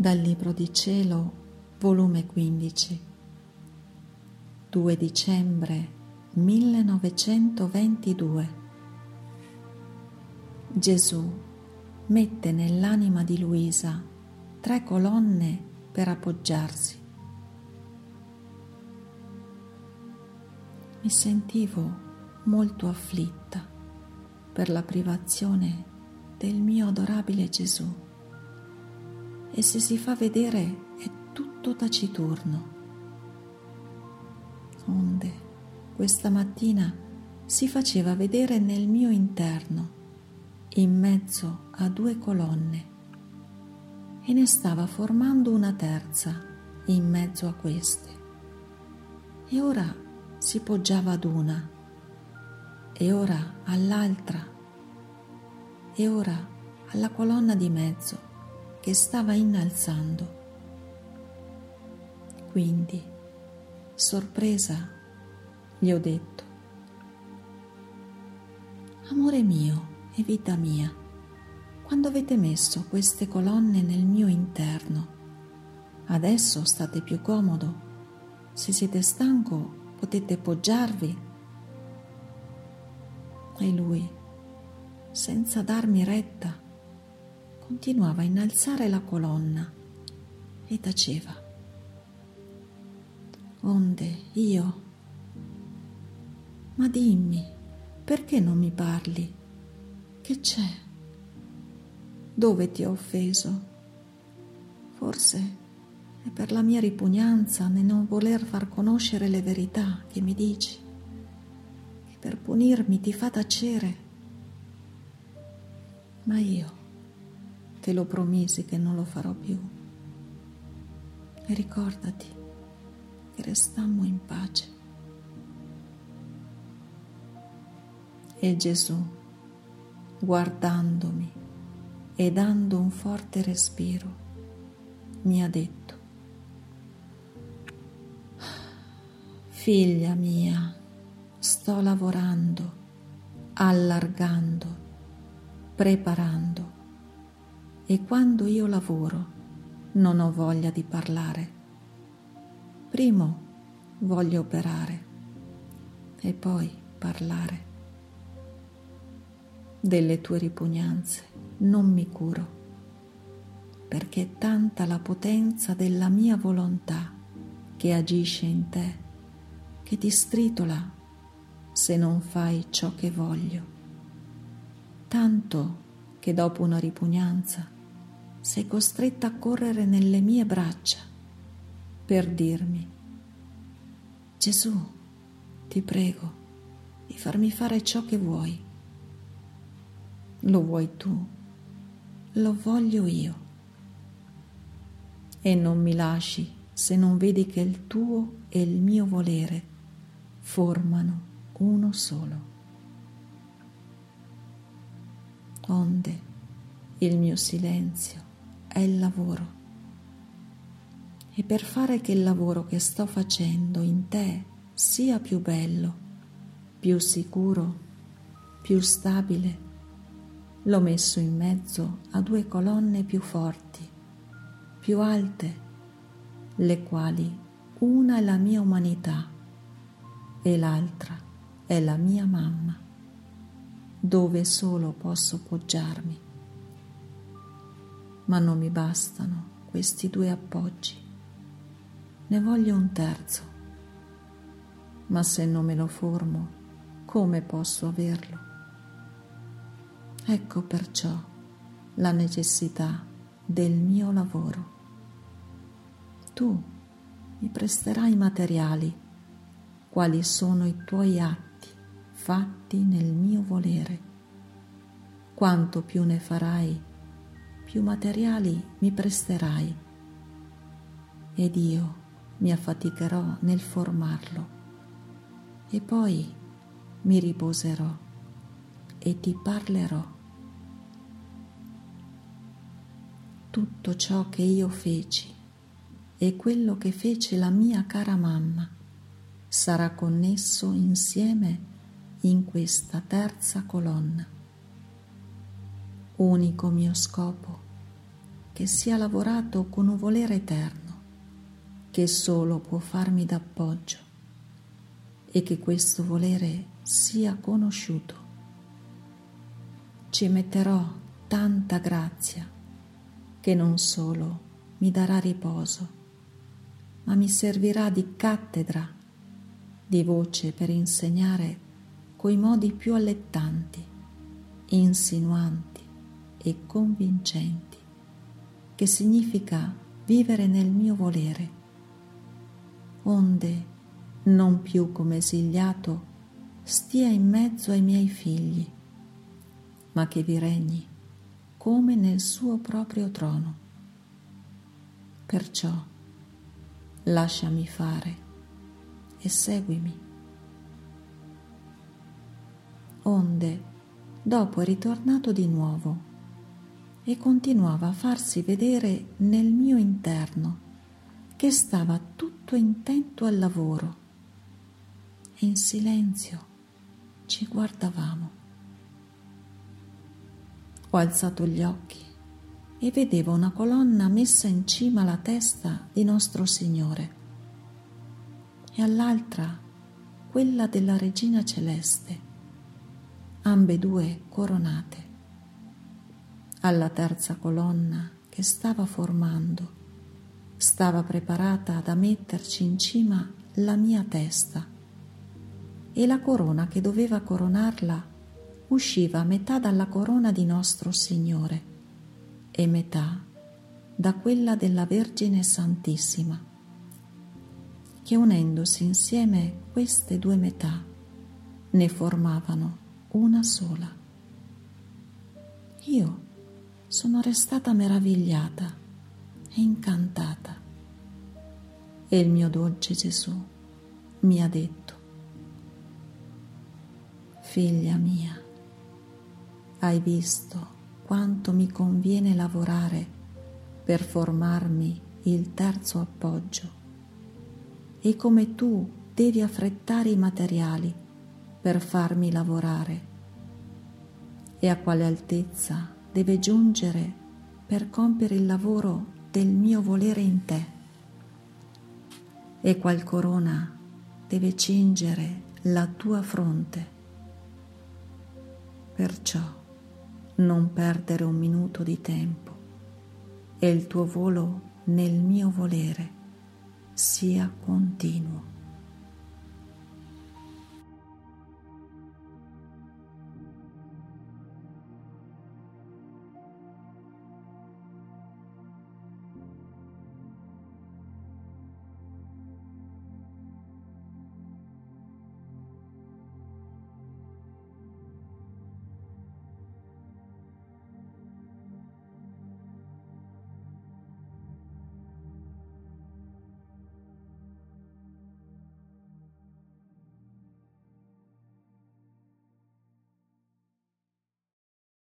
Dal Libro di Cielo, volume 15, 2 dicembre 1922. Gesù mette nell'anima di Luisa tre colonne per appoggiarsi. Mi sentivo molto afflitta per la privazione del mio adorabile Gesù e se si fa vedere è tutto taciturno. Onde questa mattina si faceva vedere nel mio interno, in mezzo a due colonne, e ne stava formando una terza in mezzo a queste. E ora si poggiava ad una, e ora all'altra, e ora alla colonna di mezzo che stava innalzando. Quindi, sorpresa, gli ho detto, Amore mio e vita mia, quando avete messo queste colonne nel mio interno, adesso state più comodo. Se siete stanco potete poggiarvi. E lui, senza darmi retta, continuava a innalzare la colonna e taceva. Onde io, ma dimmi, perché non mi parli? Che c'è? Dove ti ho offeso? Forse è per la mia ripugnanza nel non voler far conoscere le verità che mi dici, che per punirmi ti fa tacere. Ma io Te lo promisi che non lo farò più. E ricordati che restammo in pace. E Gesù, guardandomi e dando un forte respiro, mi ha detto, Figlia mia, sto lavorando, allargando, preparando e quando io lavoro non ho voglia di parlare. Primo voglio operare e poi parlare. Delle tue ripugnanze non mi curo, perché è tanta la potenza della mia volontà che agisce in te, che ti stritola se non fai ciò che voglio. Tanto che dopo una ripugnanza sei costretta a correre nelle mie braccia per dirmi, Gesù, ti prego di farmi fare ciò che vuoi. Lo vuoi tu, lo voglio io. E non mi lasci se non vedi che il tuo e il mio volere formano uno solo. Onde il mio silenzio è il lavoro. E per fare che il lavoro che sto facendo in te sia più bello, più sicuro, più stabile, l'ho messo in mezzo a due colonne più forti, più alte, le quali una è la mia umanità e l'altra è la mia mamma, dove solo posso poggiarmi ma non mi bastano questi due appoggi. Ne voglio un terzo. Ma se non me lo formo, come posso averlo? Ecco perciò la necessità del mio lavoro. Tu mi presterai materiali, quali sono i tuoi atti fatti nel mio volere. Quanto più ne farai, più materiali mi presterai. Ed io mi affaticherò nel formarlo. E poi mi riposerò e ti parlerò. Tutto ciò che io feci e quello che fece la mia cara mamma sarà connesso insieme in questa terza colonna unico mio scopo, che sia lavorato con un volere eterno, che solo può farmi d'appoggio e che questo volere sia conosciuto. Ci metterò tanta grazia che non solo mi darà riposo, ma mi servirà di cattedra, di voce per insegnare coi modi più allettanti, insinuanti e convincenti che significa vivere nel mio volere, onde non più come esiliato stia in mezzo ai miei figli, ma che vi regni come nel suo proprio trono. Perciò lasciami fare e seguimi. Onde, dopo è ritornato di nuovo e continuava a farsi vedere nel mio interno che stava tutto intento al lavoro e in silenzio ci guardavamo. Ho alzato gli occhi e vedevo una colonna messa in cima alla testa di nostro Signore e all'altra quella della Regina Celeste, ambedue coronate alla terza colonna che stava formando, stava preparata da metterci in cima la mia testa e la corona che doveva coronarla usciva metà dalla corona di nostro Signore e metà da quella della Vergine Santissima, che unendosi insieme queste due metà ne formavano una sola. Io sono restata meravigliata e incantata. E il mio dolce Gesù mi ha detto, figlia mia, hai visto quanto mi conviene lavorare per formarmi il terzo appoggio e come tu devi affrettare i materiali per farmi lavorare e a quale altezza deve giungere per compiere il lavoro del mio volere in te e qual corona deve cingere la tua fronte. Perciò non perdere un minuto di tempo e il tuo volo nel mio volere sia continuo.